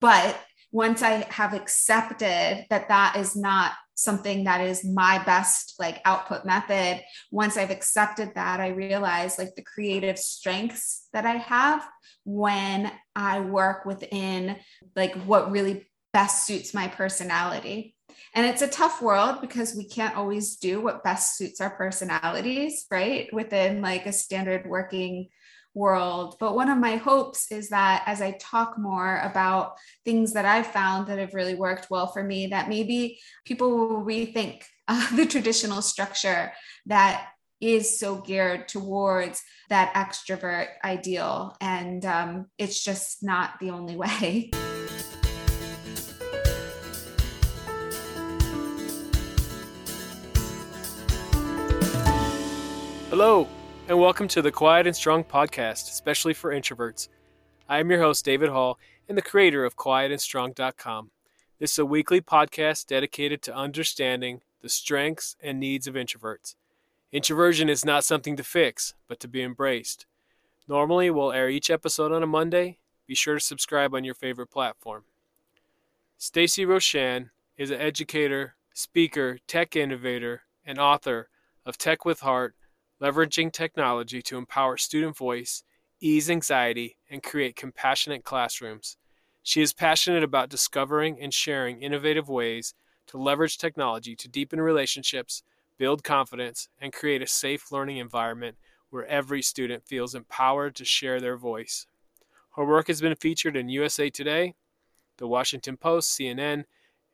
but once I have accepted that that is not something that is my best like output method once i've accepted that i realize like the creative strengths that i have when i work within like what really best suits my personality. And it's a tough world because we can't always do what best suits our personalities right? Within like a standard working world. But one of my hopes is that as I talk more about things that I've found that have really worked well for me, that maybe people will rethink uh, the traditional structure that is so geared towards that extrovert ideal. And um, it's just not the only way. Hello, and welcome to the Quiet and Strong podcast, especially for introverts. I am your host, David Hall, and the creator of quietandstrong.com. This is a weekly podcast dedicated to understanding the strengths and needs of introverts. Introversion is not something to fix, but to be embraced. Normally, we'll air each episode on a Monday. Be sure to subscribe on your favorite platform. Stacey Roshan is an educator, speaker, tech innovator, and author of Tech with Heart leveraging technology to empower student voice, ease anxiety, and create compassionate classrooms. She is passionate about discovering and sharing innovative ways to leverage technology to deepen relationships, build confidence, and create a safe learning environment where every student feels empowered to share their voice. Her work has been featured in USA Today, The Washington Post, CNN,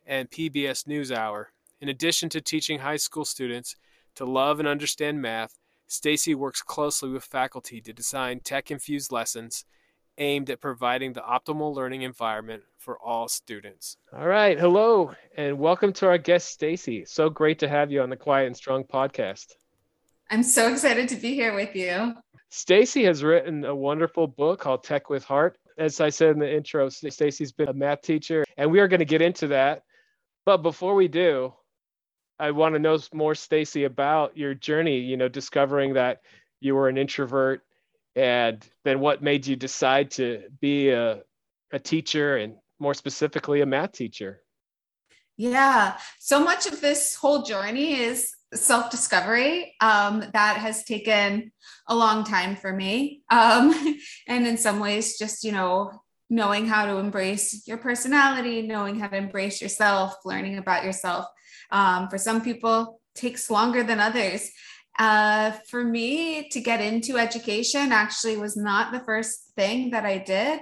and PBS NewsHour. In addition to teaching high school students to love and understand math, Stacey works closely with faculty to design tech infused lessons aimed at providing the optimal learning environment for all students. All right, hello and welcome to our guest Stacey. So great to have you on the Quiet and Strong podcast. I'm so excited to be here with you. Stacey has written a wonderful book called Tech with Heart. As I said in the intro, Stacey's been a math teacher and we are going to get into that. But before we do, I want to know more, Stacey, about your journey. You know, discovering that you were an introvert, and then what made you decide to be a, a teacher, and more specifically, a math teacher. Yeah, so much of this whole journey is self discovery um, that has taken a long time for me, um, and in some ways, just you know, knowing how to embrace your personality, knowing how to embrace yourself, learning about yourself um, for some people, takes longer than others. Uh, for me, to get into education actually was not the first thing that I did.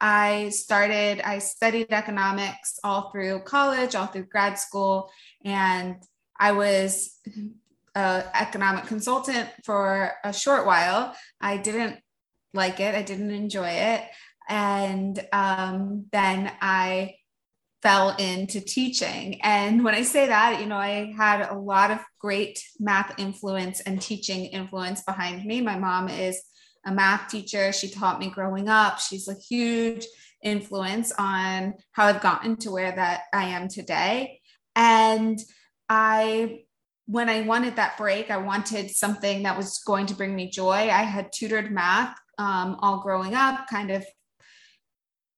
I started, I studied economics all through college, all through grad school, and I was an economic consultant for a short while. I didn't like it, I didn't enjoy it. And um, then I fell into teaching. And when I say that, you know, I had a lot of great math influence and teaching influence behind me. My mom is a math teacher. She taught me growing up. She's a huge influence on how I've gotten to where that I am today. And I when I wanted that break, I wanted something that was going to bring me joy. I had tutored math um, all growing up, kind of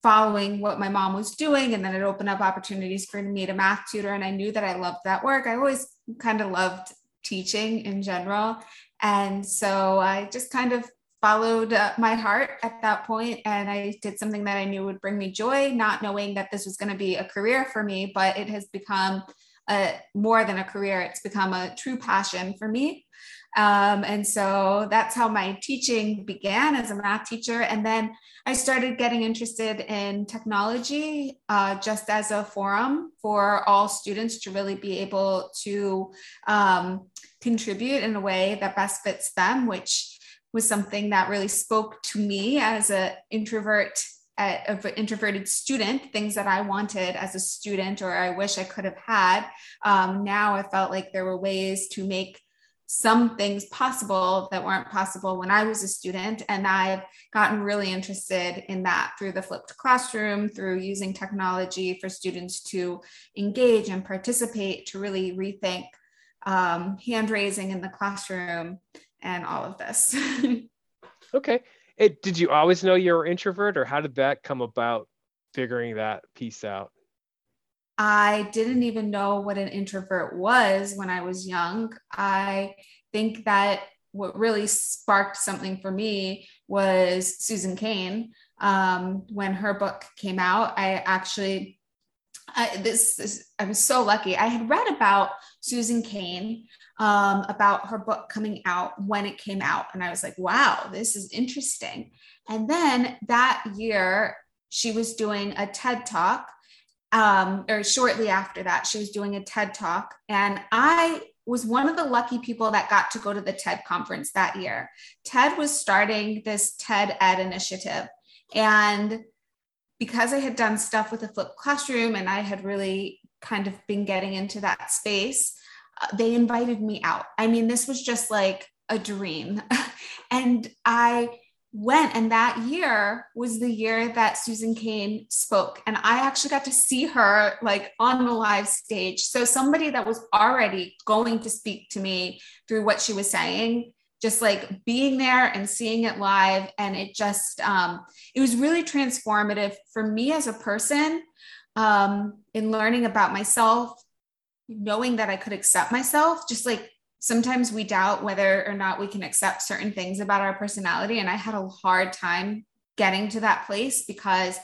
following what my mom was doing and then it opened up opportunities for me to math tutor and i knew that i loved that work. I always kind of loved teaching in general. And so i just kind of followed uh, my heart at that point and i did something that i knew would bring me joy not knowing that this was going to be a career for me but it has become a, more than a career it's become a true passion for me um, and so that's how my teaching began as a math teacher. And then I started getting interested in technology uh, just as a forum for all students to really be able to um, contribute in a way that best fits them, which was something that really spoke to me as an introvert an introverted student, things that I wanted as a student or I wish I could have had. Um, now I felt like there were ways to make some things possible that weren't possible when I was a student. And I've gotten really interested in that through the flipped classroom, through using technology for students to engage and participate, to really rethink um, hand raising in the classroom and all of this. okay. It, did you always know you were introvert or how did that come about? figuring that piece out? I didn't even know what an introvert was when I was young. I think that what really sparked something for me was Susan Cain. Um, when her book came out, I actually, I, this, this, I was so lucky. I had read about Susan Cain, um, about her book coming out when it came out. And I was like, wow, this is interesting. And then that year, she was doing a TED talk um, or shortly after that, she was doing a TED talk. And I was one of the lucky people that got to go to the TED conference that year. TED was starting this TED Ed initiative. And because I had done stuff with the flipped classroom and I had really kind of been getting into that space, uh, they invited me out. I mean, this was just like a dream. and I went and that year was the year that Susan Cain spoke and I actually got to see her like on the live stage. So somebody that was already going to speak to me through what she was saying just like being there and seeing it live and it just um, it was really transformative for me as a person um, in learning about myself knowing that I could accept myself just like sometimes we doubt whether or not we can accept certain things about our personality. And I had a hard time getting to that place because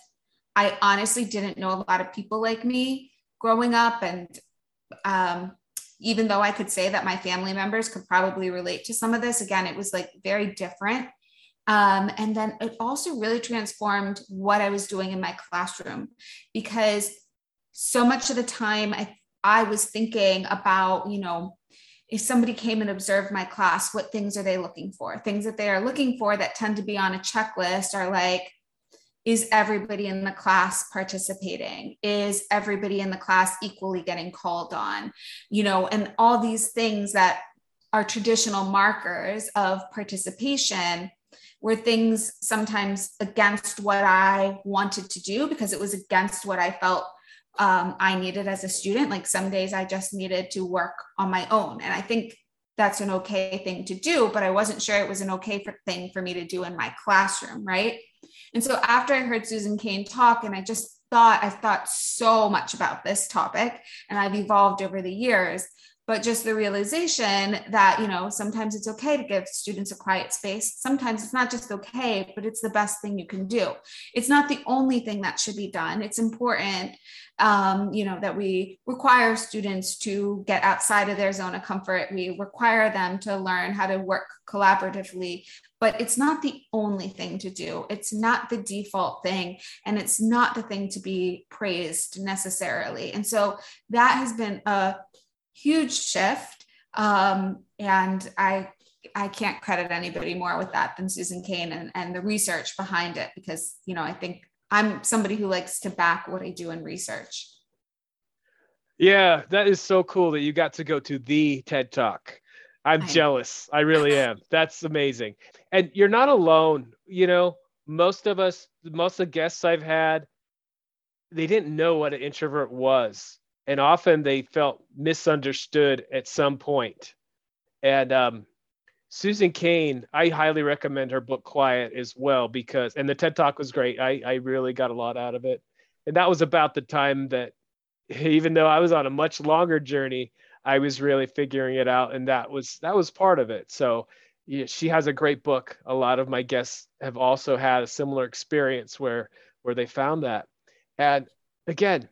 I honestly didn't know a lot of people like me growing up. And um, even though I could say that my family members could probably relate to some of this, again, it was like very different. Um, and then it also really transformed what I was doing in my classroom because so much of the time I, I was thinking about, you know, if somebody came and observed my class, what things are they looking for? Things that they are looking for that tend to be on a checklist are like, is everybody in the class participating? Is everybody in the class equally getting called on? You know, and all these things that are traditional markers of participation were things sometimes against what I wanted to do because it was against what I felt um, I needed as a student. Like some days I just needed to work on my own. And I think that's an okay thing to do, but I wasn't sure it was an okay for, thing for me to do in my classroom. Right. And so after I heard Susan Cain talk, and I just thought, I've thought so much about this topic and I've evolved over the years but just the realization that you know sometimes it's okay to give students a quiet space. Sometimes it's not just okay but it's the best thing you can do. It's not the only thing that should be done. It's important um, you know that we require students to get outside of their zone of comfort. We require them to learn how to work collaboratively. But it's not the only thing to do. It's not the default thing and it's not the thing to be praised necessarily. And so that has been a huge shift. Um, and I I can't credit anybody more with that than Susan Cain and, and the research behind it because you know I think I'm somebody who likes to back what I do in research. Yeah, that is so cool that you got to go to the TED Talk. I'm I jealous. I really am. That's amazing. And you're not alone. You know, most of us, most of the guests I've had, they didn't know what an introvert was and often they felt misunderstood at some point. And um, Susan Cain, I highly recommend her book Quiet as well because, and the TED Talk was great. I, I really got a lot out of it. And that was about the time that, even though I was on a much longer journey, I was really figuring it out, and that was that was part of it. So yeah, she has a great book. A lot of my guests have also had a similar experience where where they found that. And again,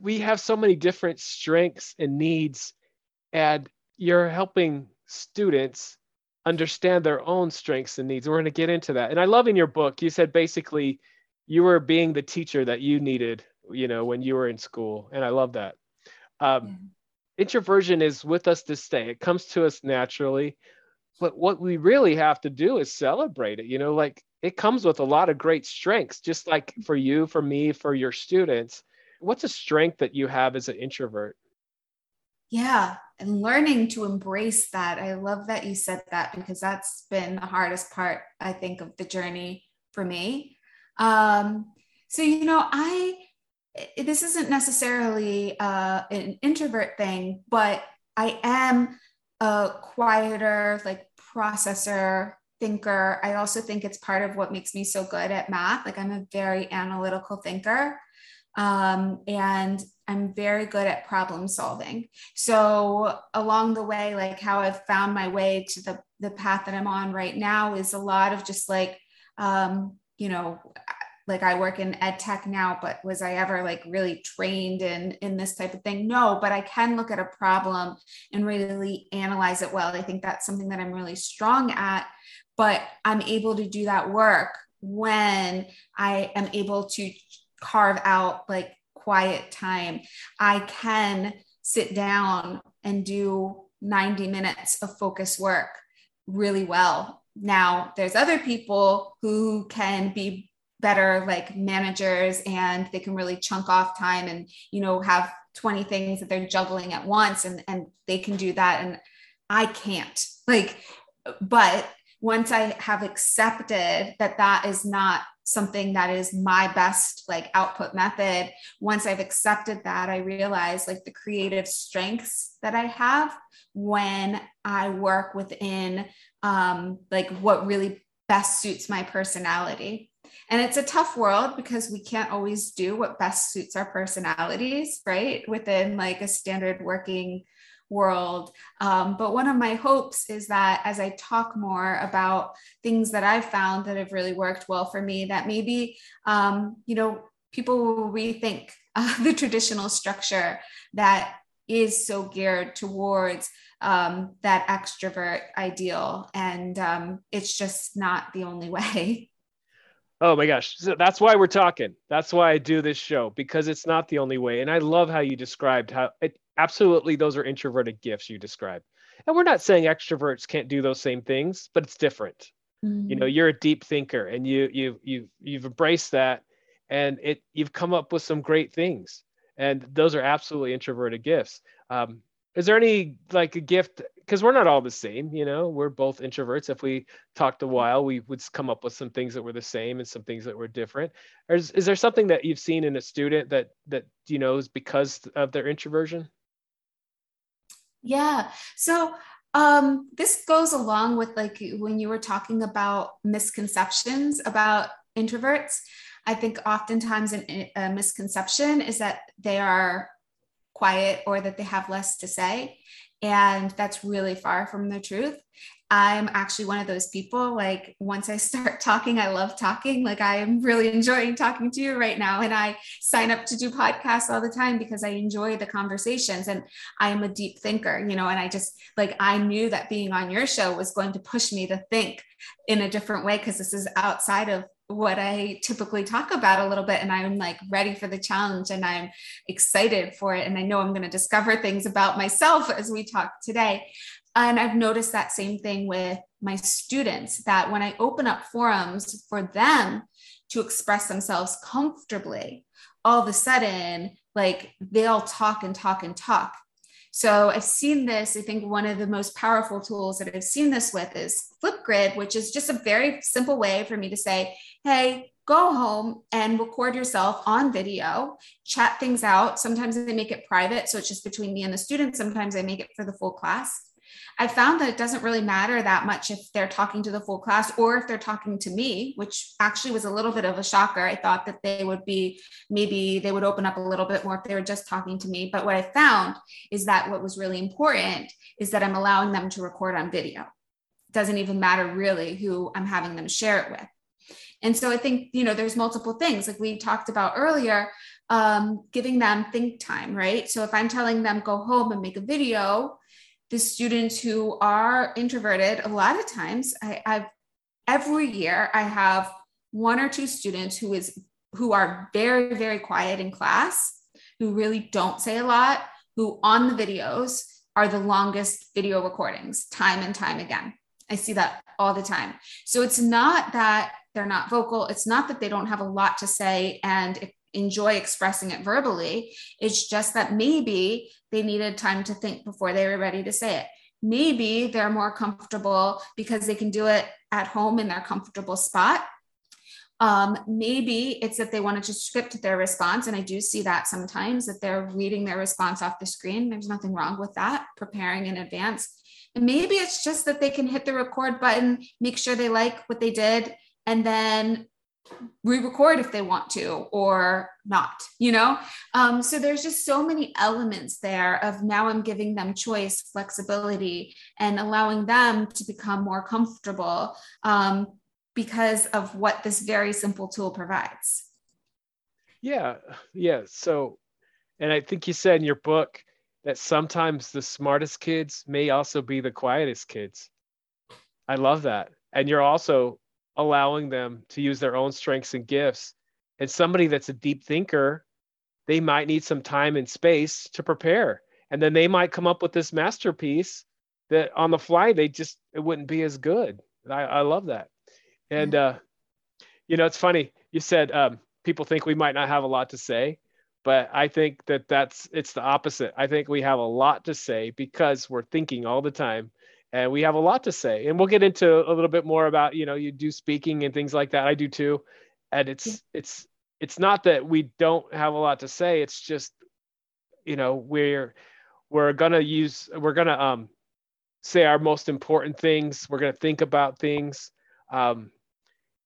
we have so many different strengths and needs and you're helping students understand their own strengths and needs. We're going to get into that. And i love in your book you said basically you were being the teacher that you needed you know when you were in school and i love that. Um, yeah. introversion is with us to stay it comes to us naturally but what we really have to do is celebrate it you know like it comes with a lot of great strengths just like for you for me for your students what's a strength that you have as an introvert? Yeah, and learning to embrace that. I love that you said that because that's been the hardest part, I think, of the journey for me. Um, so, you know, I, this isn't necessarily uh, an introvert thing, but I am a quieter, like processor thinker. I also think it's part of what makes me so good at math. Like I'm a very analytical thinker. Um, and I'm very good at problem solving. So along the way, like how I've found my way to the the path that I'm on right now is a lot of just like um, you know, like I work in ed tech now, but was I ever like really trained in in this type of thing? No, but I can look at a problem and really analyze it well. I think that's something that I'm really strong at, but I'm able to do that work when I am able to carve out like quiet time. I can sit down and do 90 minutes of focus work really well. Now, there's other people who can be better like managers and they can really chunk off time and you know have 20 things that they're juggling at once and and they can do that and I can't like but once I have accepted that that is not something that is my best like output method. Once i've accepted that i realize like the creative strengths that i have when i work within um like what really best suits my personality. And it's a tough world because we can't always do what best suits our personalities right? Within like a standard working world. Um, but one of my hopes is that as I talk more about things that I've found that have really worked well for me, that maybe, um, you know, people will rethink uh, the traditional structure that is so geared towards um, that extrovert ideal. And um, it's just not the only way. Oh my gosh. So that's why we're talking. That's why I do this show because it's not the only way. And I love how you described how it absolutely those are introverted gifts you described. And we're not saying extroverts can't do those same things, but it's different. Mm-hmm. You know, mm-hmm. you're a deep thinker and you you you you've embraced that and it you've come up with some great things. And those are absolutely introverted gifts. Um, is there any like a gift because we're not all the same you know we're both introverts if we talked a while we would come up with some things that were the same and some things that were different is, is there something that you've seen in a student that that you know is because of their introversion yeah so um this goes along with like when you were talking about misconceptions about introverts i think oftentimes an, a misconception is that they are quiet or that they have less to say and that's really far from the truth. I'm actually one of those people. Like, once I start talking, I love talking. Like, I am really enjoying talking to you right now. And I sign up to do podcasts all the time because I enjoy the conversations. And I am a deep thinker, you know, and I just like, I knew that being on your show was going to push me to think in a different way because this is outside of what I typically talk about a little bit. And I'm like ready for the challenge and I'm excited for it. And I know I'm going to discover things about myself as we talk today. And I've noticed that same thing with my students that when I open up forums for them to express themselves comfortably, all of a sudden, like they'll talk and talk and talk. So I've seen this. I think one of the most powerful tools that I've seen this with is Flipgrid, which is just a very simple way for me to say, hey, go home and record yourself on video, chat things out. Sometimes I make it private. So it's just between me and the student. Sometimes I make it for the full class. I found that it doesn't really matter that much if they're talking to the full class or if they're talking to me, which actually was a little bit of a shocker. I thought that they would be maybe they would open up a little bit more if they were just talking to me. But what I found is that what was really important is that I'm allowing them to record on video. It doesn't even matter really who I'm having them share it with. And so I think, you know, there's multiple things like we talked about earlier, um, giving them think time, right? So if I'm telling them go home and make a video, the students who are introverted, a lot of times I, I've every year I have one or two students who is who are very, very quiet in class, who really don't say a lot, who on the videos are the longest video recordings time and time again. I see that all the time. So it's not that they're not vocal. It's not that they don't have a lot to say and enjoy expressing it verbally. It's just that maybe they needed time to think before they were ready to say it. Maybe they're more comfortable because they can do it at home in their comfortable spot. Um, maybe it's that they wanted to script their response. And I do see that sometimes that they're reading their response off the screen. There's nothing wrong with that, preparing in advance. And maybe it's just that they can hit the record button, make sure they like what they did, and then re-record if they want to or not you know? Um, so there's just so many elements there of now i'm giving them choice flexibility and allowing them to become more comfortable um, because of what this very simple tool provides. Yeah yeah so and i think you said in your book that sometimes the smartest kids may also be the quietest kids. I love that. And you're also allowing them to use their own strengths and gifts. And somebody that's a deep thinker, they might need some time and space to prepare. And then they might come up with this masterpiece that on the fly, they just, it wouldn't be as good. I, I love that. And, uh, you know, it's funny. You said um, people think we might not have a lot to say, but I think that that's, it's the opposite. I think we have a lot to say because we're thinking all the time and we have a lot to say and we'll get into a little bit more about you know you do speaking and things like that. I do too. And it's yeah. it's it's not that we don't have a lot to say. It's just you know we're we're gonna use we're gonna um say our most important things. We're gonna think about things. Um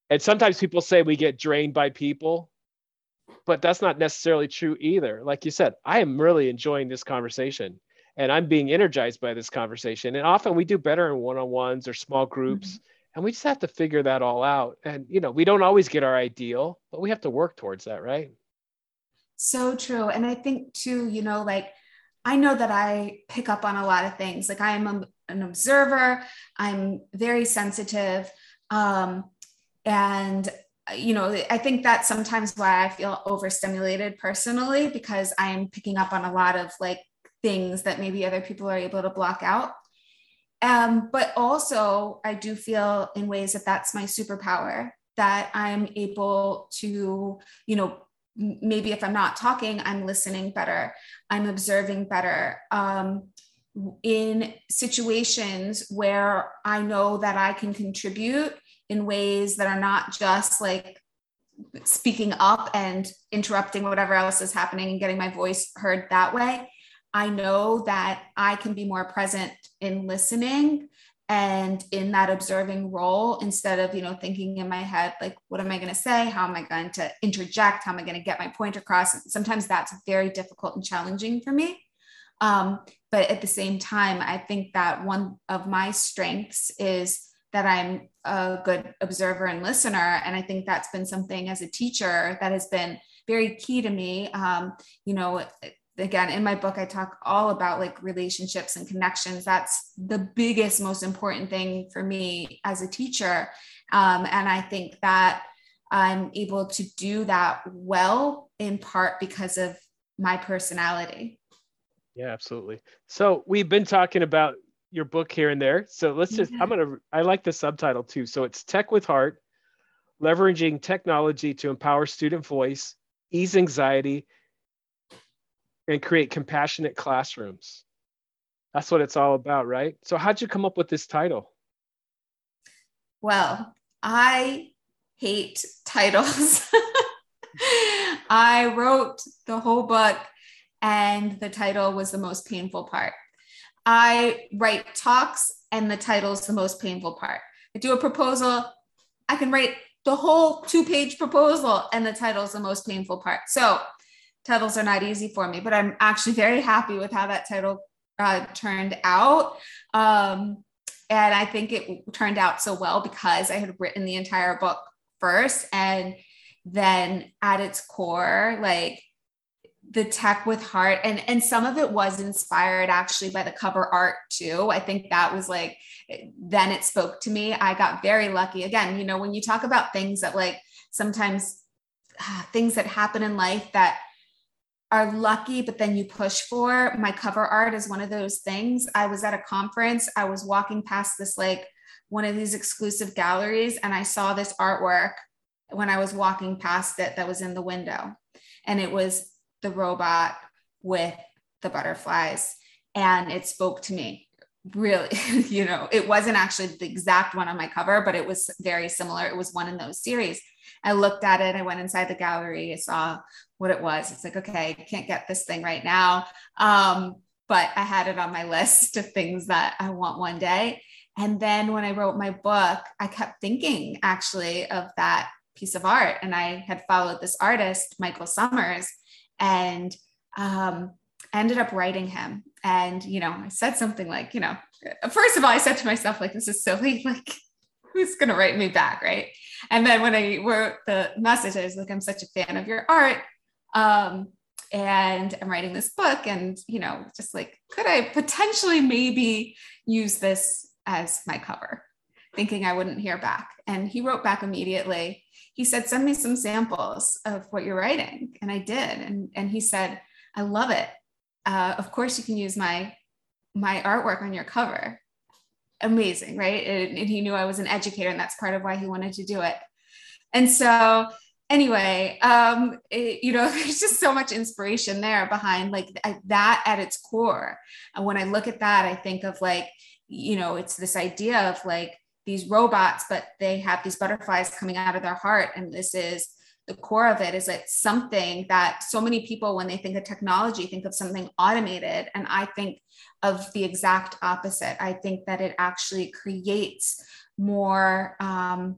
and sometimes people say we get drained by people but that's not necessarily true either. Like you said i am really enjoying this conversation and I'm being energized by this conversation. And often we do better in one-on-ones or small groups. Mm-hmm. And we just have to figure that all out. And you know, we don't always get our ideal, but we have to work towards that, right? So true. And I think too, you know, like I know that I pick up on a lot of things. Like I am a, an observer, I'm very sensitive. Um, and you know, I think that's sometimes why I feel overstimulated personally because I'm picking up on a lot of like things that maybe other people are able to block out. Um, but also, I do feel in ways that that's my superpower that I'm able to, you know, maybe if I'm not talking, I'm listening better, I'm observing better. Um, in situations where I know that I can contribute in ways that are not just like speaking up and interrupting whatever else is happening and getting my voice heard that way. I know that I can be more present in listening and in that observing role instead of you know thinking in my head like what am i going to say? How am i going to interject? How am i going to get my point across? Sometimes that's very difficult and challenging for me. Um, but at the same time i think that one of my strengths is that i'm a good observer and listener and i think that's been something as a teacher that has been very key to me. Um, you know again in my book i talk all about like relationships and connections. That's the biggest most important thing for me as a teacher. Um, and i think that i'm able to do that well in part because of my personality. Yeah absolutely. So we've been talking about your book here and there. So let's just i'm gonna i like the subtitle too. So it's tech with heart leveraging technology to empower student voice ease anxiety and create compassionate classrooms. That's what it's all about, right? So, how'd you come up with this title? Well, I hate titles. I wrote the whole book, and the title was the most painful part. I write talks, and the title is the most painful part. I do a proposal, I can write the whole two page proposal, and the title is the most painful part. So, titles are not easy for me, but I'm actually very happy with how that title uh, turned out. Um, and I think it turned out so well because I had written the entire book first. And then at its core, like the tech with heart and and some of it was inspired actually by the cover art too i think that was like then it spoke to me i got very lucky again you know when you talk about things that like sometimes uh, things that happen in life that are lucky, but then you push for. My cover art is one of those things. I was at a conference, I was walking past this like one of these exclusive galleries, and I saw this artwork when I was walking past it that was in the window. And it was the robot with the butterflies. And it spoke to me really, you know, it wasn't actually the exact one on my cover, but it was very similar. It was one in those series. I looked at it. I went inside the gallery. I saw what it was. It's like, okay, I can't get this thing right now. Um, but I had it on my list of things that I want one day. And then when I wrote my book, I kept thinking actually of that piece of art. And I had followed this artist, Michael Summers, and um, ended up writing him. And, you know, I said something like, you know, first of all, I said to myself, like, this is silly. Like, who's going to write me back? Right. And then when I wrote the message, I was like, I'm such a fan of your art. Um, and I'm writing this book, and, you know, just like, could I potentially maybe use this as my cover? Thinking I wouldn't hear back. And he wrote back immediately. He said, Send me some samples of what you're writing. And I did. And, and he said, I love it. Uh, of course, you can use my my artwork on your cover. Amazing, right? And, and he knew I was an educator, and that's part of why he wanted to do it. And so, anyway, um, it, you know, there's just so much inspiration there behind like that at its core. And when I look at that, I think of like, you know, it's this idea of like these robots, but they have these butterflies coming out of their heart, and this is the core of it is it's something that so many people when they think of technology think of something automated. And i think of the exact opposite. I think that it actually creates more um,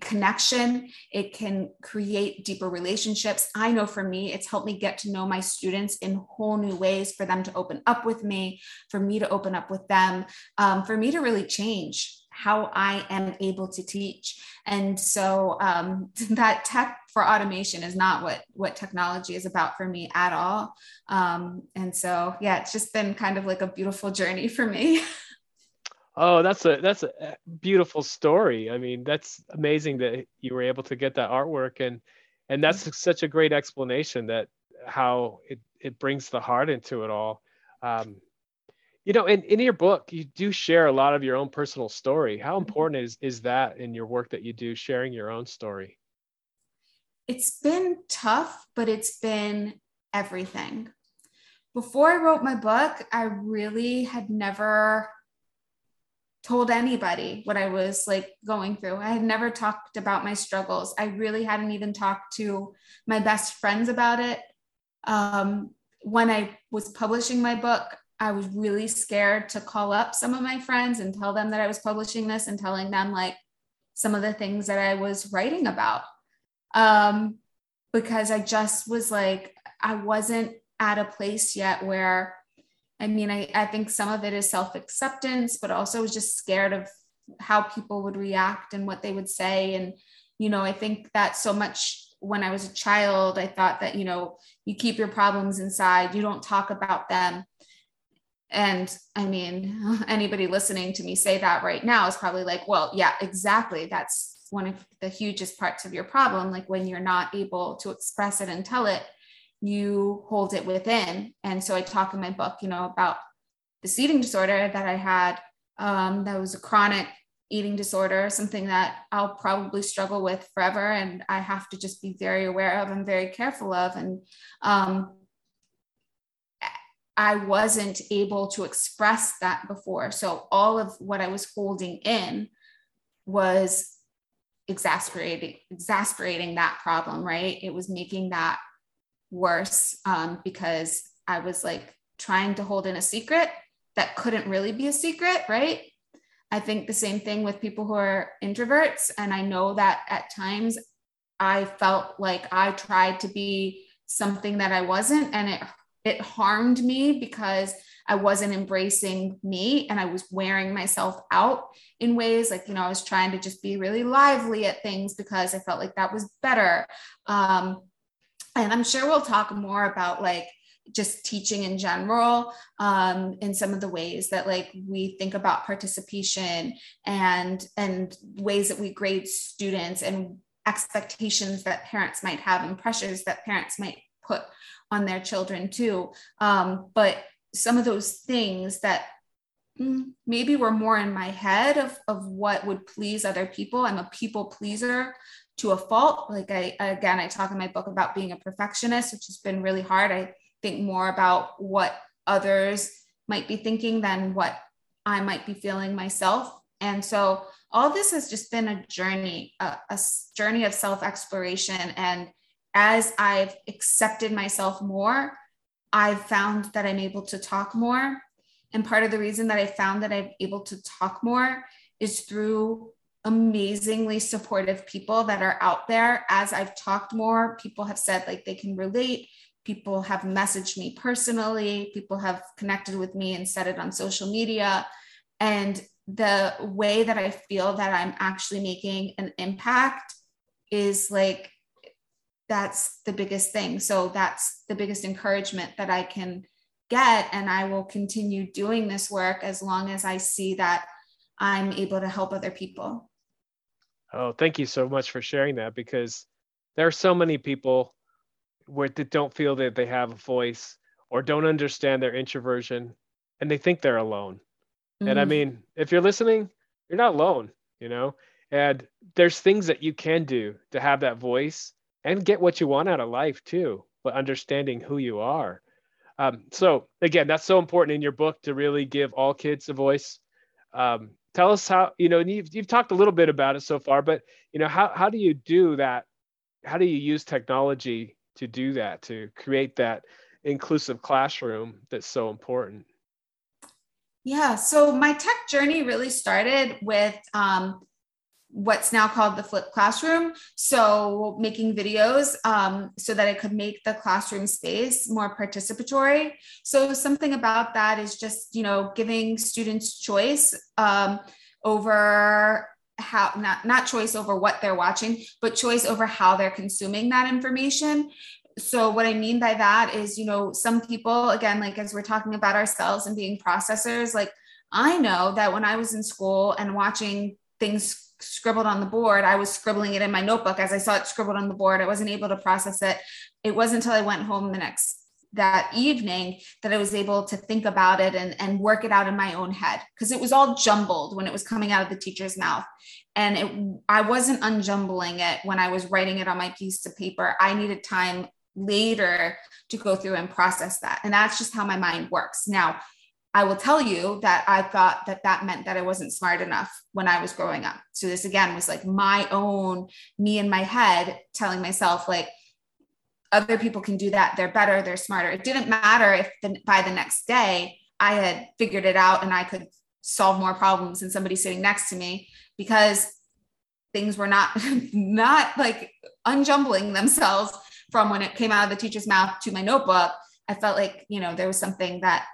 connection. It can create deeper relationships. I know for me it's helped me get to know my students in whole new ways for them to open up with me for me to open up with them um, for me to really change how I am able to teach. And so um, that tech for automation is not what what technology is about for me at all. Um, and so yeah, it's just been kind of like a beautiful journey for me. Oh, that's a that's a beautiful story. I mean, that's amazing that you were able to get that artwork and and that's such a great explanation that how it it brings the heart into it all. Um, you know in, in your book you do share a lot of your own personal story. How mm-hmm. important is is that in your work that you do sharing your own story? It's been tough but it's been everything. Before i wrote my book i really had never told anybody what i was like going through. I had never talked about my struggles. I really hadn't even talked to my best friends about it um, when i was publishing my book I was really scared to call up some of my friends and tell them that I was publishing this and telling them like some of the things that I was writing about. Um, because I just was like, I wasn't at a place yet where, I mean, I, I think some of it is self acceptance, but also was just scared of how people would react and what they would say. And, you know, I think that so much when I was a child, I thought that, you know, you keep your problems inside, you don't talk about them and I mean, anybody listening to me say that right now is probably like, well, yeah, exactly. That's one of the hugest parts of your problem. Like when you're not able to express it and tell it, you hold it within. And so I talk in my book, you know, about this eating disorder that I had. Um, that was a chronic eating disorder, something that I'll probably struggle with forever. And I have to just be very aware of and very careful of. And um, I wasn't able to express that before. So all of what I was holding in was exasperating, exasperating that problem, right? It was making that worse um, because I was like trying to hold in a secret that couldn't really be a secret, right? I think the same thing with people who are introverts. And I know that at times I felt like I tried to be something that I wasn't, and it it harmed me because I wasn't embracing me and I was wearing myself out in ways like, you know, I was trying to just be really lively at things because I felt like that was better. Um, and I'm sure we'll talk more about like just teaching in general um, in some of the ways that like we think about participation and and ways that we grade students and expectations that parents might have and pressures that parents might put on their children too. Um, but some of those things that mm, maybe were more in my head of, of what would please other people. I'm a people pleaser to a fault. Like I, again, I talk in my book about being a perfectionist, which has been really hard. I think more about what others might be thinking than what I might be feeling myself. And so all this has just been a journey, a, a journey of self exploration and as I've accepted myself more, I've found that I'm able to talk more. And part of the reason that I found that I'm able to talk more is through amazingly supportive people that are out there. As I've talked more, people have said like they can relate. People have messaged me personally. People have connected with me and said it on social media. And the way that I feel that I'm actually making an impact is like that's the biggest thing. So that's the biggest encouragement that I can get. And I will continue doing this work as long as I see that I'm able to help other people. Oh, thank you so much for sharing that because there are so many people where that don't feel that they have a voice or don't understand their introversion and they think they're alone. Mm-hmm. And I mm-hmm. mean, if you're listening, you're not alone, you know? And there's things that you can do to have that voice and get what you want out of life too, but understanding who you are. Um, so again, that's so important in your book to really give all kids a voice. Um, tell us how you know you've, you've talked a little bit about it so far but you know how, how do you do that how do you use technology to do that to create that inclusive classroom that's so important yeah so my tech journey really started with um, what's now called the flip classroom. So making videos um, so that I could make the classroom space more participatory. So something about that is just, you know, giving students choice um, over how not not choice over what they're watching but choice over how they're consuming that information so what i mean by that is you know some people again like as we're talking about ourselves and being processors like i know that when i was in school and watching things scribbled on the board. I was scribbling it in my notebook as I saw it scribbled on the board. I wasn't able to process it. It wasn't until I went home the next that evening that I was able to think about it and, and work it out in my own head because it was all jumbled when it was coming out of the teacher's mouth. And it, I wasn't unjumbling it when I was writing it on my piece of paper. I needed time later to go through and process that. And that's just how my mind works. Now, I will tell you that I thought that that meant that I wasn't smart enough when I was growing up. So this again was like my own me in my head telling myself like other people can do that. They're better. They're smarter. It didn't matter if the, by the next day I had figured it out and I could solve more problems than somebody sitting next to me because things were not not like unjumbling themselves from when it came out of the teacher's mouth to my notebook. I felt like, you know, there was something that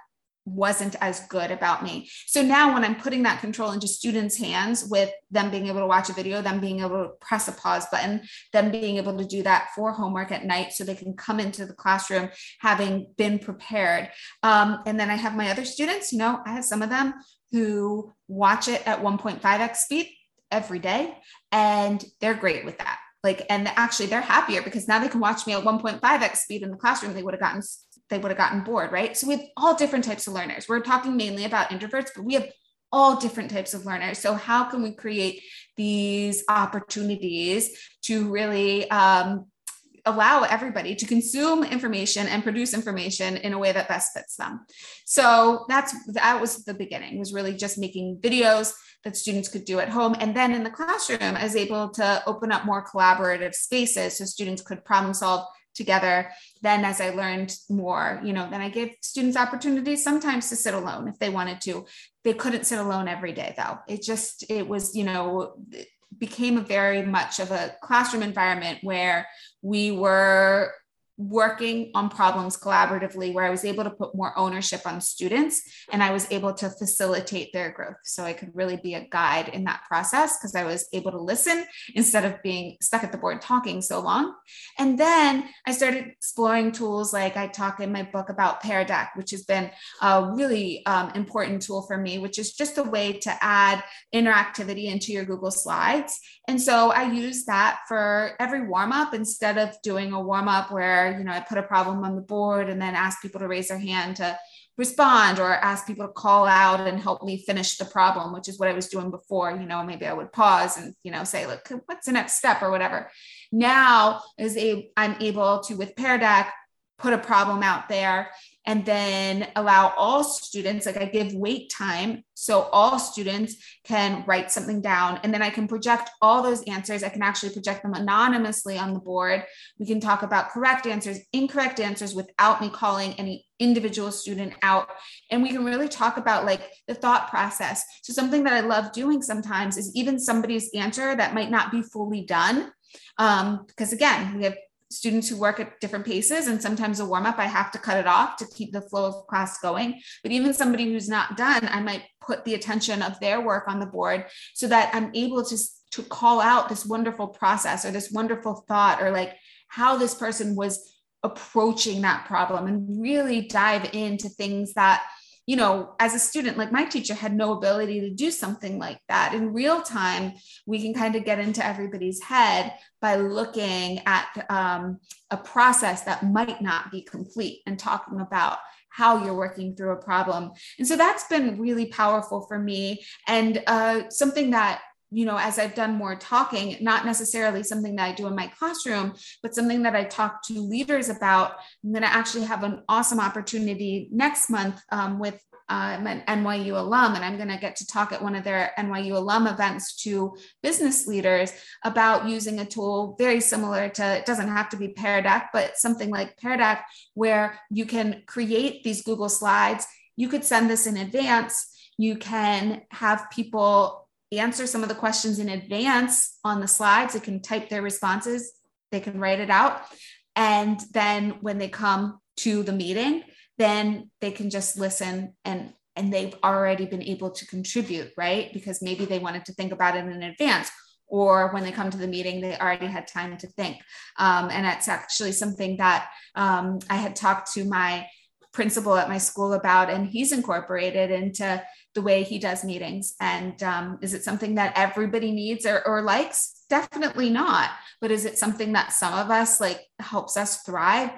wasn't as good about me. So now when I'm putting that control into students' hands with them being able to watch a video, them being able to press a pause button, them being able to do that for homework at night so they can come into the classroom having been prepared. Um, and then I have my other students, you know, I have some of them who watch it at 1.5x speed every day and they're great with that like and actually they're happier because now they can watch me at 1.5x speed in the classroom they would have gotten they would have gotten bored, right? So we have all different types of learners. We're talking mainly about introverts, but we have all different types of learners. So how can we create these opportunities to really um, allow everybody to consume information and produce information in a way that best fits them. So that's that was the beginning was really just making videos that students could do at home and then in the classroom I was able to open up more collaborative spaces so students could problem solve together then as i learned more you know then i gave students opportunities sometimes to sit alone if they wanted to. They couldn't sit alone every day though. It just it was you know became a very much of a classroom environment where we were working on problems collaboratively where I was able to put more ownership on students and I was able to facilitate their growth. So I could really be a guide in that process because I was able to listen instead of being stuck at the board talking so long. And then I started exploring tools like I talk in my book about Pear Deck, which has been a really um, important tool for me, which is just a way to add interactivity into your Google Slides. And so I use that for every warm up instead of doing a warm up where you know, I put a problem on the board and then ask people to raise their hand to respond or ask people to call out and help me finish the problem, which is what I was doing before. You know, maybe I would pause and, you know, say, look, what's the next step or whatever. Now is a I'm able to with Pear Deck put a problem out there and then allow all students, like I give wait time. So all students can write something down and then I can project all those answers. I can actually project them anonymously on the board. We can talk about correct answers, incorrect answers without me calling any individual student out. And we can really talk about like the thought process. So something that I love doing sometimes is even somebody's answer that might not be fully done. Um, because again, we have students who work at different paces and sometimes a warm up i have to cut it off to keep the flow of class going. But even somebody who's not done i might put the attention of their work on the board so that i'm able to to call out this wonderful process or this wonderful thought or like how this person was approaching that problem and really dive into things that you know, as a student, like my teacher had no ability to do something like that. In real time, we can kind of get into everybody's head by looking at um, a process that might not be complete and talking about how you're working through a problem. And so that's been really powerful for me and uh, something that you know, as I've done more talking, not necessarily something that I do in my classroom, but something that I talk to leaders about. I'm going to actually have an awesome opportunity next month um, with I'm an NYU alum, and I'm going to get to talk at one of their NYU alum events to business leaders about using a tool very similar to, it doesn't have to be Pear Deck, but something like Pear Deck, where you can create these Google Slides. You could send this in advance. You can have people answer some of the questions in advance on the slides. They can type their responses, they can write it out. And then when they come to the meeting, then they can just listen and and they've already been able to contribute, right? Because maybe they wanted to think about it in advance, or when they come to the meeting, they already had time to think. Um, and that's actually something that um, I had talked to my principal at my school about, and he's incorporated into the way he does meetings. And um, is it something that everybody needs or, or likes? Definitely not. But is it something that some of us like helps us thrive?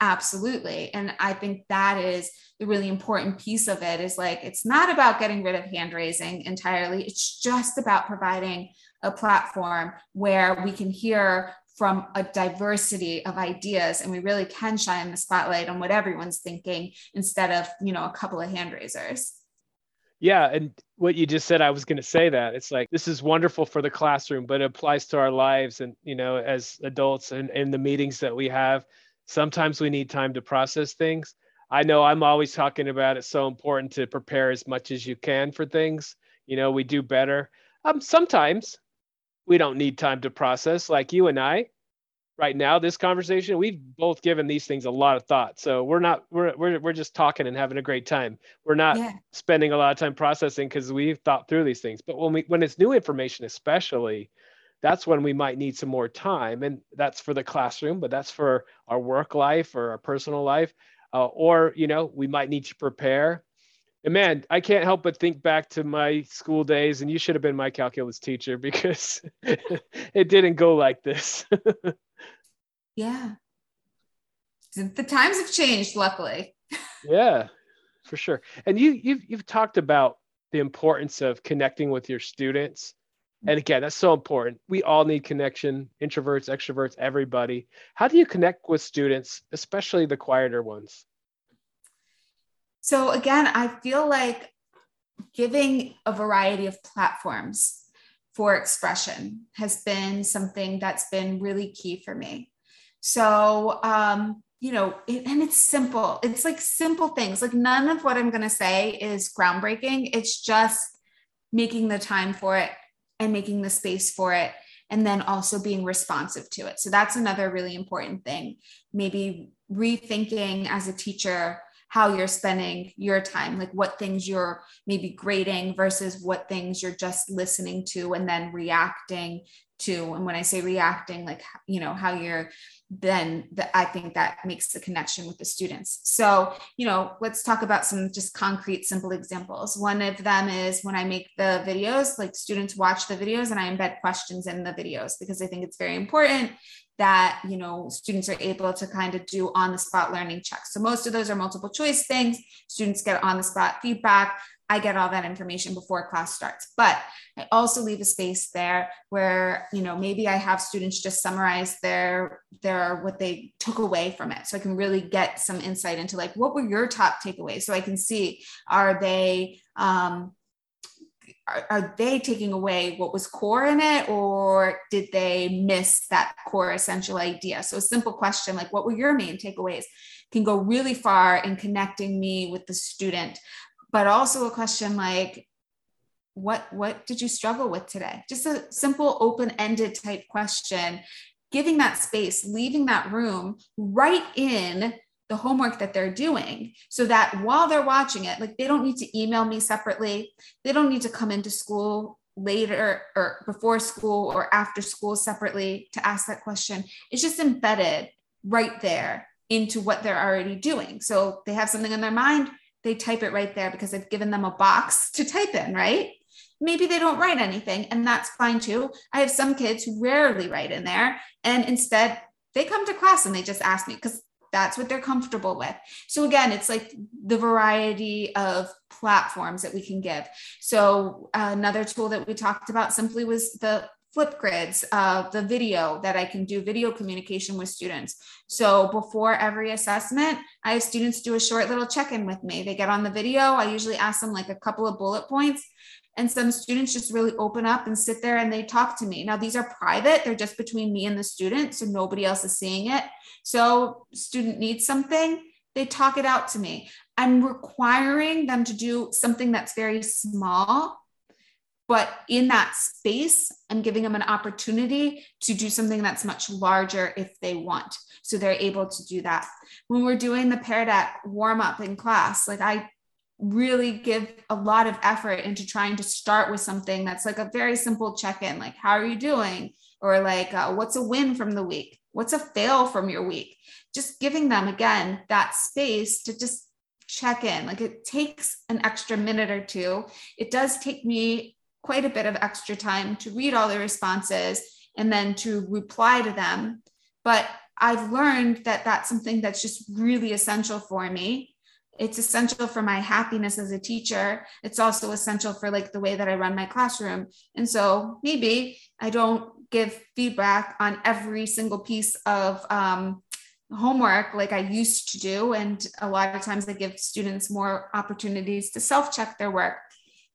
Absolutely. And I think that is the really important piece of it is like, it's not about getting rid of hand raising entirely. It's just about providing a platform where we can hear from a diversity of ideas and we really can shine the spotlight on what everyone's thinking instead of, you know, a couple of hand raisers. Yeah, and what you just said, I was going to say that it's like this is wonderful for the classroom, but it applies to our lives and you know as adults and in the meetings that we have. Sometimes we need time to process things. I know I'm always talking about it's so important to prepare as much as you can for things. You know, we do better. Um, sometimes we don't need time to process, like you and I right now this conversation we've both given these things a lot of thought. So we're not we're we're, we're just talking and having a great time. We're not yeah. spending a lot of time processing because we've thought through these things. But when we when it's new information especially that's when we might need some more time. And that's for the classroom but that's for our work life or our personal life. Uh, or you know we might need to prepare and man i can't help but think back to my school days and you should have been my calculus teacher because it didn't go like this yeah. The times have changed, luckily. yeah, for sure. And you you've you've talked about the importance of connecting with your students. And mm-hmm. again, that's so important. We all need connection, introverts, extroverts, everybody. How do you connect with students, especially the quieter ones? So again, I feel like giving a variety of platforms for expression has been something that's been really key for me. So, um, you know, it, and it's simple. It's like simple things. Like none of what I'm going to say is groundbreaking. It's just making the time for it and making the space for it and then also being responsive to it. So that's another really important thing. Maybe rethinking as a teacher how you're spending your time, like what things you're maybe grading versus what things you're just listening to and then reacting to. And when I say reacting, like, you know, how you're then the, I think that makes the connection with the students. So, you know, let's talk about some just concrete, simple examples. One of them is when I make the videos, like students watch the videos and I embed questions in the videos because I think it's very important that, you know, students are able to kind of do on the spot learning checks. So most of those are multiple choice things. Students get on the spot feedback. I get all that information before class starts. But I also leave a space there where, you know, maybe I have students just summarize their their what they took away from it. So I can really get some insight into like what were your top takeaways? So I can see are they um are, are, they taking away what was core in it or did they miss that core essential idea so a simple question like what were your main takeaways can go really far in connecting me with the student but also a question like what what did you struggle with today? Just a simple open-ended type question. Giving that space leaving that room right in the homework that they're doing so that while they're watching it like they don't need to email me separately. They don't need to come into school later or before school or after school separately to ask that question. It's just embedded right there into what they're already doing. So they have something in their mind they type it right there because I've given them a box to type in, right? Maybe they don't write anything, and that's fine too. I have some kids who rarely write in there, and instead they come to class and they just ask me because that's what they're comfortable with. So again, it's like the variety of platforms that we can give. So another tool that we talked about simply was the Flipgrids, uh, the video that I can do video communication with students. So before every assessment, I have students do a short little check in with me. They get on the video. I usually ask them like a couple of bullet points. And some students just really open up and sit there and they talk to me. Now, these are private, they're just between me and the student. So nobody else is seeing it. So, student needs something, they talk it out to me. I'm requiring them to do something that's very small but in that space i'm giving them an opportunity to do something that's much larger if they want. So they're able to do that. When we're doing the Pear Deck warm up in class like i really give a lot of effort into trying to start with something that's like a very simple check-in like how are you doing? Or like uh, what's a win from the week? What's a fail from your week? Just giving them again that space to just check in. Like it takes an extra minute or two. It does take me quite a bit of extra time to read all the responses and then to reply to them. But I've learned that that's something that's just really essential for me. It's essential for my happiness as a teacher. It's also essential for like the way that I run my classroom. And so maybe I don't give feedback on every single piece of um, homework like I used to do. And a lot of times I give students more opportunities to self check their work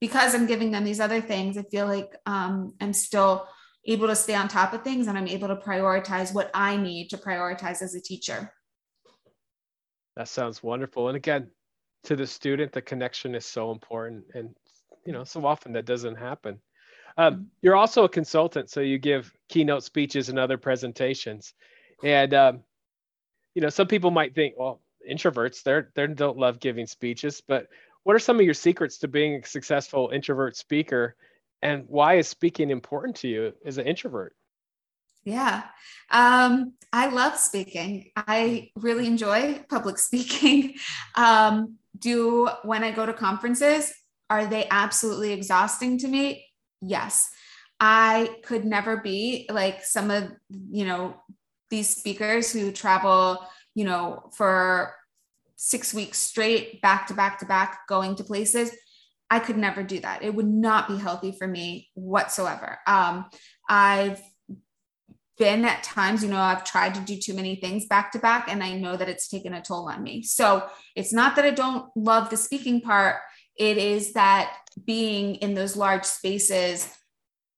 because I'm giving them these other things, I feel like um, I'm still able to stay on top of things and I'm able to prioritize what I need to prioritize as a teacher. That sounds wonderful. And again, to the student, the connection is so important. And, you know, so often that doesn't happen. Um, mm-hmm. you're also a consultant, so you give keynote speeches and other presentations. And, um, you know, some people might think, well, introverts, they're, they don't love giving speeches, but what are some of your secrets to being a successful introvert speaker? And why is speaking important to you as an introvert? Yeah. Um, i love speaking. I really enjoy public speaking. Um, do when i go to conferences are they absolutely exhausting to me? Yes. I could never be like some of you know these speakers who travel you know for six weeks straight, back to back to back, going to places. I could never do that. It would not be healthy for me whatsoever. Um, I've been at times, you know, I've tried to do too many things back to back, and I know that it's taken a toll on me. So it's not that I don't love the speaking part, it is that being in those large spaces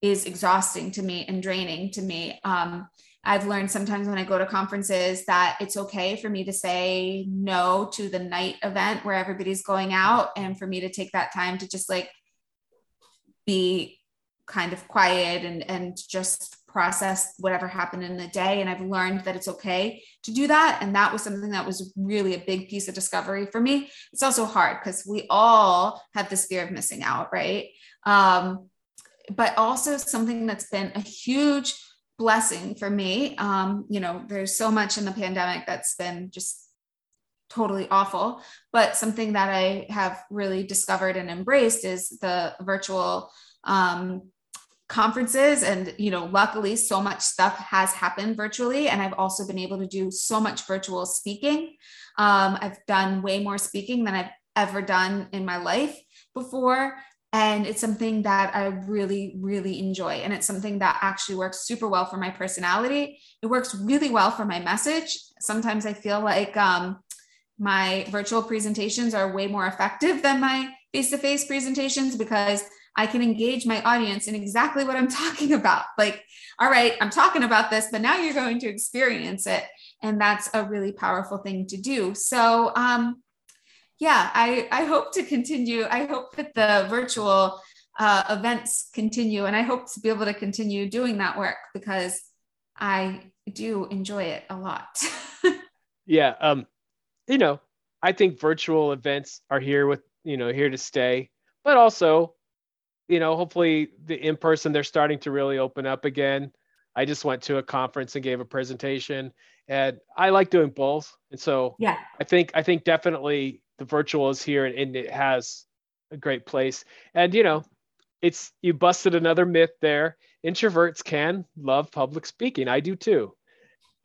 is exhausting to me and draining to me. Um, I've learned sometimes when I go to conferences that it's okay for me to say no to the night event where everybody's going out and for me to take that time to just like be kind of quiet and and just process whatever happened in the day and I've learned that it's okay to do that and that was something that was really a big piece of discovery for me. It's also hard because we all have this fear of missing out, right? Um, but also something that's been a huge blessing for me. Um, you know, there's so much in the pandemic that's been just totally awful, but something that I have really discovered and embraced is the virtual um, conferences and you know luckily so much stuff has happened virtually and i've also been able to do so much virtual speaking um, i've done way more speaking than i've ever done in my life before. And it's something that I really, really enjoy. And it's something that actually works super well for my personality. It works really well for my message. Sometimes I feel like um, my virtual presentations are way more effective than my face to face presentations because I can engage my audience in exactly what I'm talking about. Like, all right, I'm talking about this, but now you're going to experience it. And that's a really powerful thing to do. So, um, yeah, I, I hope to continue. I hope that the virtual uh, events continue, and I hope to be able to continue doing that work because I do enjoy it a lot. yeah. Um, you know, I think virtual events are here with, you know, here to stay, but also you know, hopefully the in person they're starting to really open up again. I just went to a conference and gave a presentation, and I like doing both. And so, yeah, I think I think definitely the virtual is here, and, and it has a great place. And you know, it's you busted another myth there. Introverts can love public speaking. I do too,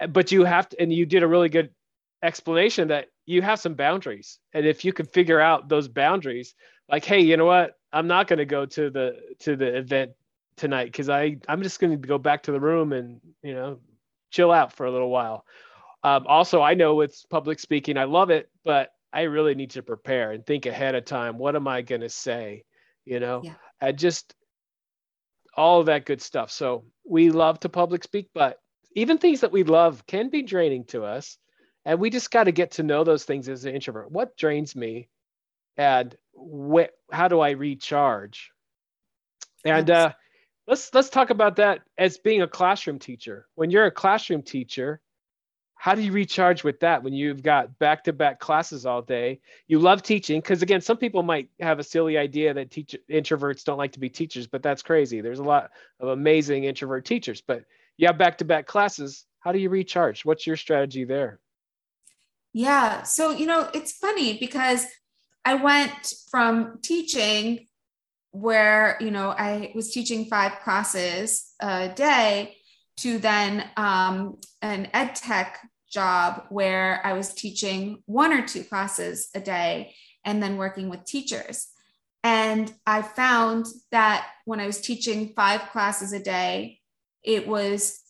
but you have to, and you did a really good explanation that you have some boundaries, and if you can figure out those boundaries, like, hey, you know what? I'm not going to go to the to the event tonight because I I'm just going to go back to the room and you know chill out for a little while. Um, also, I know with public speaking, I love it, but I really need to prepare and think ahead of time. What am I going to say? You know, yeah. I just all of that good stuff. So we love to public speak, but even things that we love can be draining to us. And we just got to get to know those things as an introvert. What drains me? And wh- how do I recharge? And uh, let's let's talk about that as being a classroom teacher. When you're a classroom teacher, how do you recharge with that when you've got back-to-back classes all day? You love teaching because again, some people might have a silly idea that teach introverts don't like to be teachers, but that's crazy. There's a lot of amazing introvert teachers, but you have back-to-back classes. How do you recharge? What's your strategy there? Yeah, so you know, it's funny because I went from teaching where, you know, I was teaching five classes a day to then um, an ed tech job where I was teaching one or two classes a day and then working with teachers. And I found that when I was teaching five classes a day, it was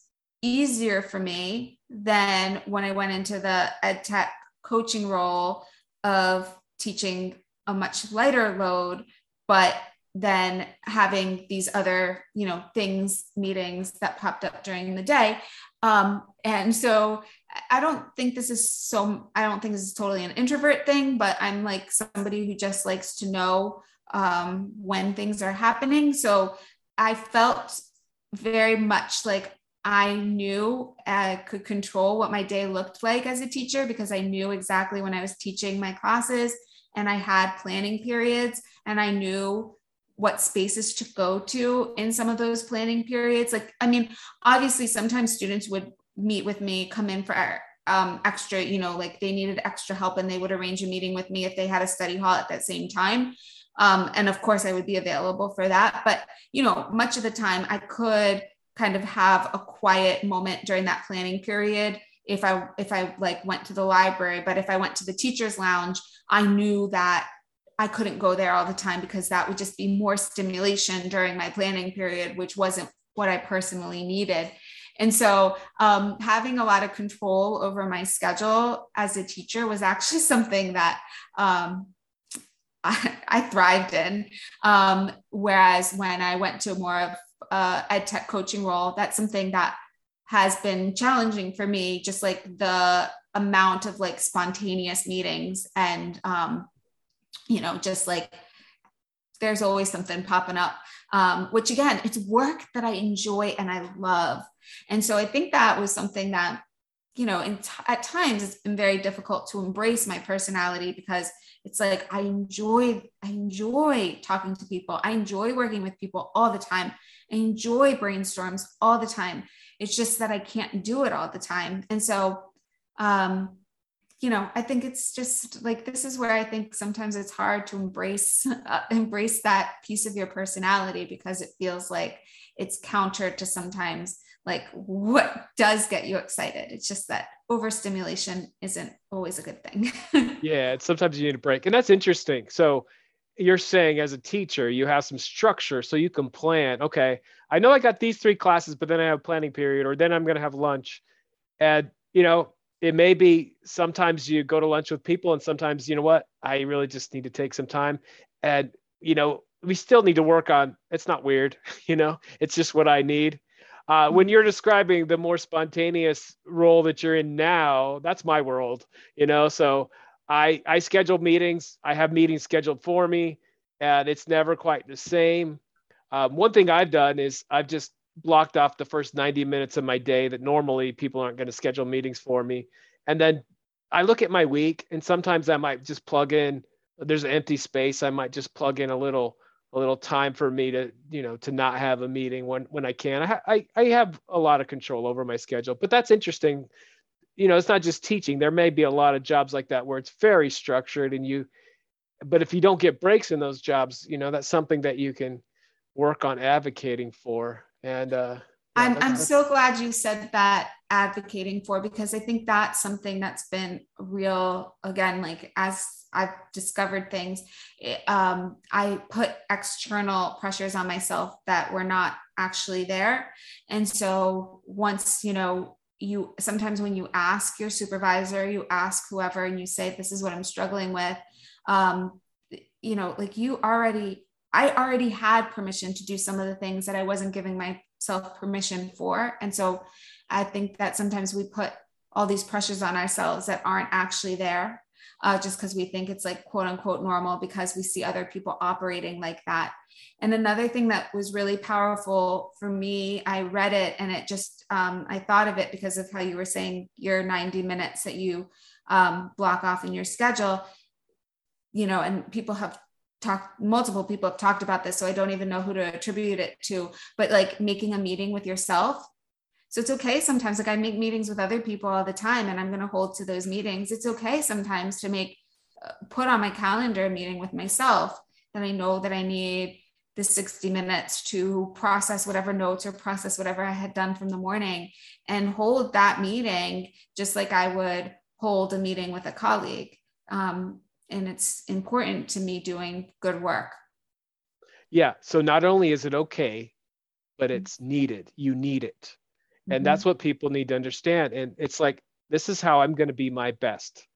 easier for me than when I went into the ed tech coaching role of teaching a much lighter load, but then having these other, you know, things, meetings that popped up during the day. Um, and so I don't think this is so, I don't think this is totally an introvert thing, but I'm like somebody who just likes to know um, when things are happening. So I felt very much like I knew I could control what my day looked like as a teacher because I knew exactly when I was teaching my classes and I had planning periods and I knew what spaces to go to in some of those planning periods. Like, I mean, obviously, sometimes students would meet with me, come in for um, extra, you know, like they needed extra help and they would arrange a meeting with me if they had a study hall at that same time. Um, and of course, I would be available for that. But, you know, much of the time I could kind of have a quiet moment during that planning period if i if i like went to the library but if i went to the teachers lounge i knew that i couldn't go there all the time because that would just be more stimulation during my planning period which wasn't what i personally needed and so um, having a lot of control over my schedule as a teacher was actually something that um, I, I, thrived in. Um, whereas when I went to more of uh, ed tech coaching role, that's something that has been challenging for me, just like the amount of like spontaneous meetings and, um, you know, just like there's always something popping up, um, which again, it's work that I enjoy and I love. And so I think that was something that, you know, t- at times it's been very difficult to embrace my personality because it's like I enjoy I enjoy talking to people. I enjoy working with people all the time. I enjoy brainstorms all the time. It's just that I can't do it all the time. And so, um, you know, I think it's just like this is where I think sometimes it's hard to embrace uh, embrace that piece of your personality because it feels like it's counter to sometimes like what does get you excited. It's just that overstimulation isn't always a good thing. yeah, sometimes you need a break, and that's interesting. So you're saying as a teacher, you have some structure so you can plan. Okay, I know I got these three classes, but then I have planning period, or then I'm going to have lunch. And, you know, it may be sometimes you go to lunch with people, and sometimes, you know what, I really just need to take some time. And, you know, we still need to work on it's not weird, you know, it's just what I need. Uh, when you're describing the more spontaneous role that you're in now, that's my world, you know. So I I schedule meetings. I have meetings scheduled for me, and it's never quite the same. Um, one thing I've done is I've just blocked off the first 90 minutes of my day that normally people aren't going to schedule meetings for me, and then I look at my week, and sometimes I might just plug in. There's an empty space. I might just plug in a little a little time for me to you know to not have a meeting when when I can. I I, I have a lot of control over my schedule, but that's interesting you know, it's not just teaching. There may be a lot of jobs like that where it's very structured and you, but if you don't get breaks in those jobs, you know, that's something that you can work on advocating for. And, uh, yeah, I'm, I'm so glad you said that advocating for because I think that's something that's been real again like as I've discovered things it, um, I put external pressures on myself that were not actually there. And so once you know you sometimes when you ask your supervisor you ask whoever and you say this is what i'm struggling with um, you know like you already i already had permission to do some of the things that i wasn't giving myself permission for. And so i think that sometimes we put all these pressures on ourselves that aren't actually there uh, just because we think it's like quote unquote normal because we see other people operating like that. And another thing that was really powerful for me, I read it and it just, um, I thought of it because of how you were saying your 90 minutes that you um, block off in your schedule, you know, and people have talked, multiple people have talked about this. So I don't even know who to attribute it to, but like making a meeting with yourself. So it's okay sometimes, like I make meetings with other people all the time and I'm going to hold to those meetings. It's okay sometimes to make, uh, put on my calendar a meeting with myself that I know that I need the 60 minutes to process whatever notes or process whatever I had done from the morning and hold that meeting just like I would hold a meeting with a colleague. Um, and it's important to me doing good work. Yeah. So not only is it okay, but mm-hmm. it's needed. You need it. And mm-hmm. that's what people need to understand. And it's like, this is how I'm going to be my best.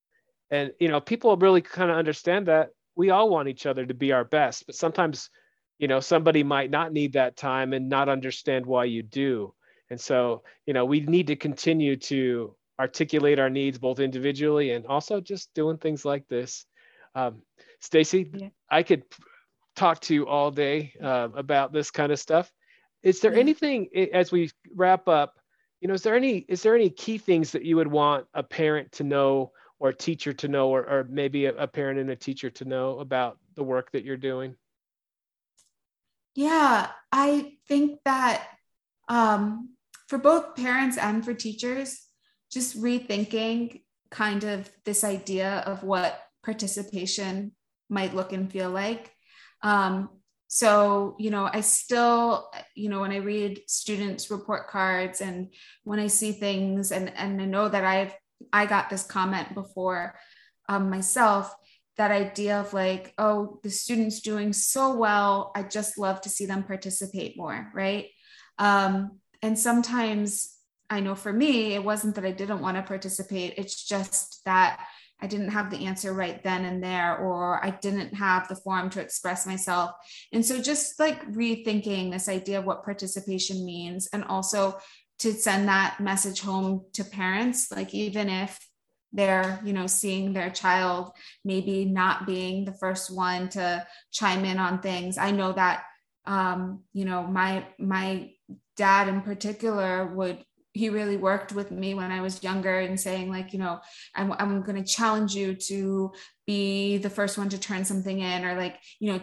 And, you know, people really kind of understand that we all want each other to be our best, but sometimes you know somebody might not need that time and not understand why you do and so you know we need to continue to articulate our needs both individually and also just doing things like this um, stacey yeah. i could talk to you all day uh, about this kind of stuff is there yeah. anything as we wrap up you know is there any is there any key things that you would want a parent to know or a teacher to know or, or maybe a, a parent and a teacher to know about the work that you're doing yeah, I think that um, for both parents and for teachers, just rethinking kind of this idea of what participation might look and feel like. Um, so, you know, I still, you know, when I read students' report cards and when I see things, and and I know that I've I got this comment before um, myself that idea of like, oh, the student's doing so well. I just love to see them participate more, right? Um, and sometimes I know for me, it wasn't that I didn't want to participate, it's just that I didn't have the answer right then and there, or I didn't have the forum to express myself. And so just like rethinking this idea of what participation means, and also to send that message home to parents, like even if they're you know seeing their child maybe not being the first one to chime in on things i know that um, you know my my dad in particular would he really worked with me when i was younger and saying like you know i'm, I'm going to challenge you to be the first one to turn something in or like you know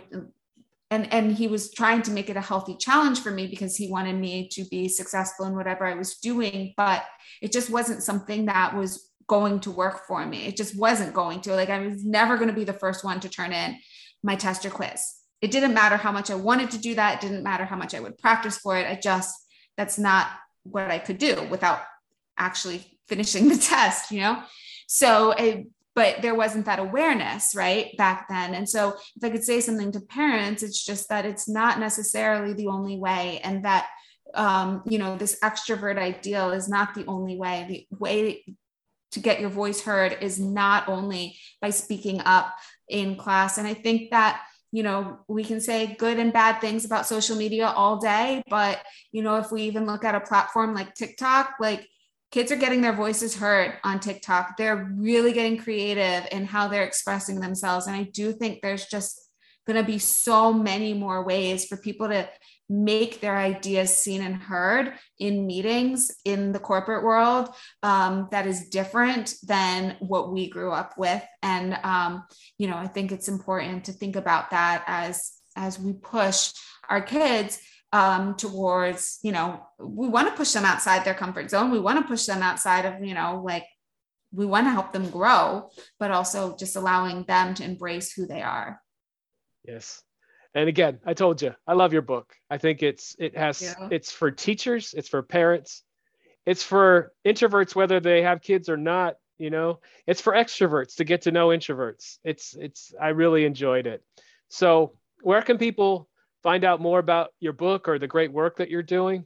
and and he was trying to make it a healthy challenge for me because he wanted me to be successful in whatever i was doing but it just wasn't something that was going to work for me. It just wasn't going to. Like I was never going to be the first one to turn in my test or quiz. It didn't matter how much I wanted to do that. It didn't matter how much I would practice for it. I just that's not what I could do without actually finishing the test, you know? So I but there wasn't that awareness right back then. And so if i could say something to parents it's just that it's not necessarily the only way and that um, you know this extrovert ideal is not the only way. The way to get your voice heard is not only by speaking up in class. And i think that you know we can say good and bad things about social media all day but you know if we even look at a platform like tiktok like kids are getting their voices heard on TikTok. They're really getting creative in how they're expressing themselves. And I do think there's just going to be so many more ways for people to make their ideas seen and heard in meetings in the corporate world um, that is different than what we grew up with and um, you know i think it's important to think about that as as we push our kids um, towards, you know, we want to push them outside their comfort zone. We want to push them outside of, you know, like we want to help them grow, but also just allowing them to embrace who they are. Yes. And again, I told you, I love your book. I think it's it has yeah. it's for teachers, it's for parents, it's for introverts whether they have kids or not, you know. It's for extroverts to get to know introverts. It's it's I really enjoyed it. So, where can people find out more about your book or the great work that you're doing?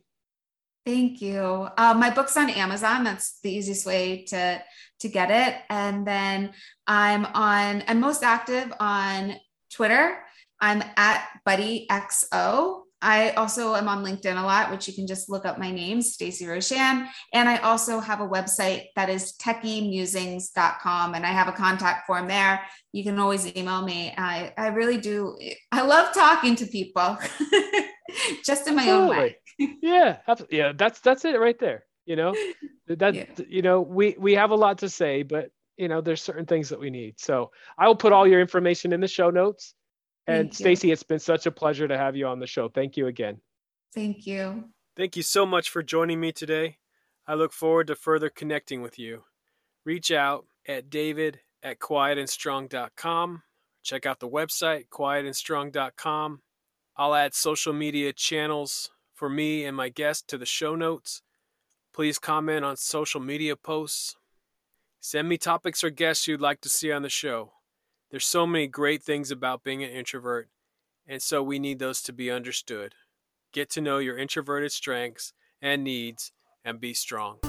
Thank you. Uh, my book's on Amazon. That's the easiest way to to get it. And then I'm on. I'm most active on Twitter. I'm at Buddy XO. I also am on LinkedIn a lot, which you can just look up my name, Stacey Roshan. And I also have a website that is techiemusings.com and I have a contact form there. You can always email me. I, I really do. I love talking to people just in my Absolutely. own way. yeah. Yeah. That's, that's it right there. You know, that, yeah. you know, we, we have a lot to say, but you know, there's certain things that we need. So I will put all your information in the show notes and Stacey, it's been such a pleasure to have you on the show. Thank you again. Thank you. Thank you so much for joining me today. I look forward to further connecting with you. Reach out at david at quietandstrong.com. Check out the website, quietandstrong.com. I'll add social media channels for me and my guest to the show notes. Please comment on social media posts. Send me topics or guests you'd like to see on the show. There's so many great things about being an introvert, and so we need those to be understood. Get to know your introverted strengths and needs and be strong.